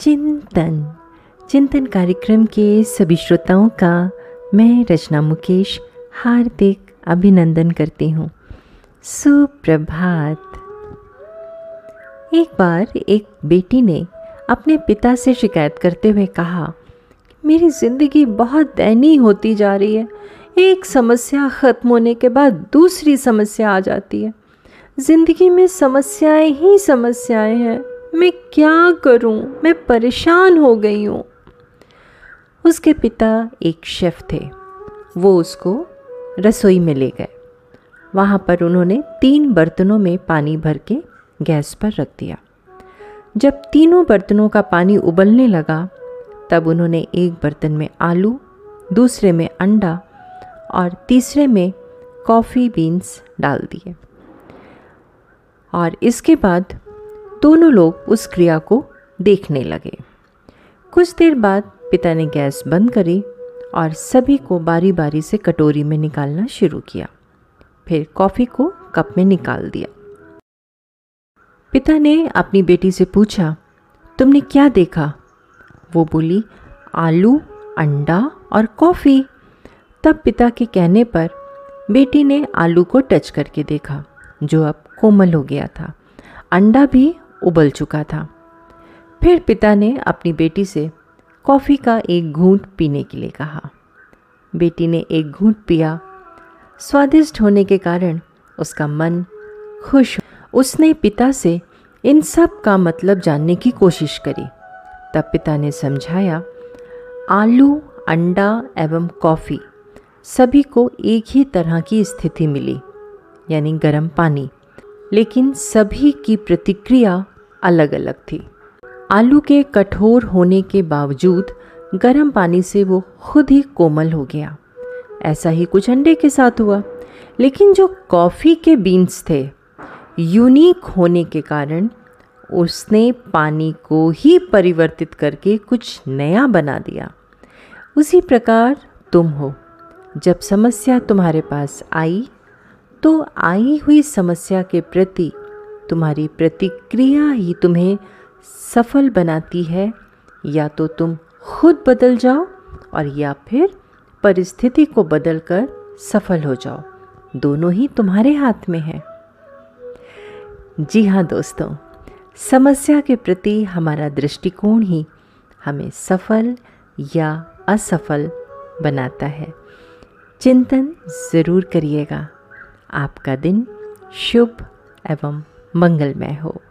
चिंतन। चिंतन कार्यक्रम के सभी श्रोताओं का मैं रचना मुकेश हार्दिक अभिनंदन करती हूँ। सुप्रभात। एक बार एक बेटी ने अपने पिता से शिकायत करते हुए कहा, मेरी ज़िंदगी बहुत दयनीय होती जा रही है। एक समस्या ख़त्म होने के बाद दूसरी समस्या आ जाती है। ज़िंदगी में समस्याएँ ही समस्याएँ हैं। मैं क्या करूँ? मैं परेशान हो गई हूँ। उसके पिता एक शेफ़ थे। वो उसको रसोई में ले गए। वहाँ पर उन्होंने तीन बर्तनों में पानी भर के गैस पर रख दिया। जब तीनों बर्तनों का पानी उबलने लगा, तब उन्होंने एक बर्तन में आलू, दूसरे में अंडा और तीसरे में कॉफ़ी बीन्स डाल दिए। और इसके बाद दोनों लोग उस क्रिया को देखने लगे। कुछ देर बाद पिता ने गैस बंद करी और सभी को बारी बारी से कटोरी में निकालना शुरू किया। फिर कॉफ़ी को कप में निकाल दिया। पिता ने अपनी बेटी से पूछा, तुमने क्या देखा? वो बोली, आलू, अंडा और कॉफ़ी। तब पिता के कहने पर बेटी ने आलू को टच करके देखा, जो अब कोमल हो गया था। अंडा भी उबल चुका था। फिर पिता ने अपनी बेटी से कॉफ़ी का एक घूंट पीने के लिए कहा। बेटी ने एक घूंट पिया। स्वादिष्ट होने के कारण उसका मन खुश। उसने पिता से इन सब का मतलब जानने की कोशिश करी। तब पिता ने समझाया, आलू, अंडा एवं कॉफ़ी सभी को एक ही तरह की स्थिति मिली, यानी गर्म पानी। लेकिन सभी की प्रतिक्रिया अलग अलग थी। आलू के कठोर होने के बावजूद गर्म पानी से वो खुद ही कोमल हो गया। ऐसा ही कुछ अंडे के साथ हुआ। लेकिन जो कॉफ़ी के बीन्स थे, यूनिक होने के कारण उसने पानी को ही परिवर्तित करके कुछ नया बना दिया। उसी प्रकार तुम हो। जब समस्या तुम्हारे पास आई तो आई हुई समस्या के प्रति तुम्हारी प्रतिक्रिया ही तुम्हें सफल बनाती है। या तो तुम खुद बदल जाओ और या फिर परिस्थिति को बदलकर सफल हो जाओ। दोनों ही तुम्हारे हाथ में है। जी हाँ दोस्तों, समस्या के प्रति हमारा दृष्टिकोण ही हमें सफल या असफल बनाता है। चिंतन ज़रूर करिएगा। आपका दिन शुभ एवं मंगलमय हो।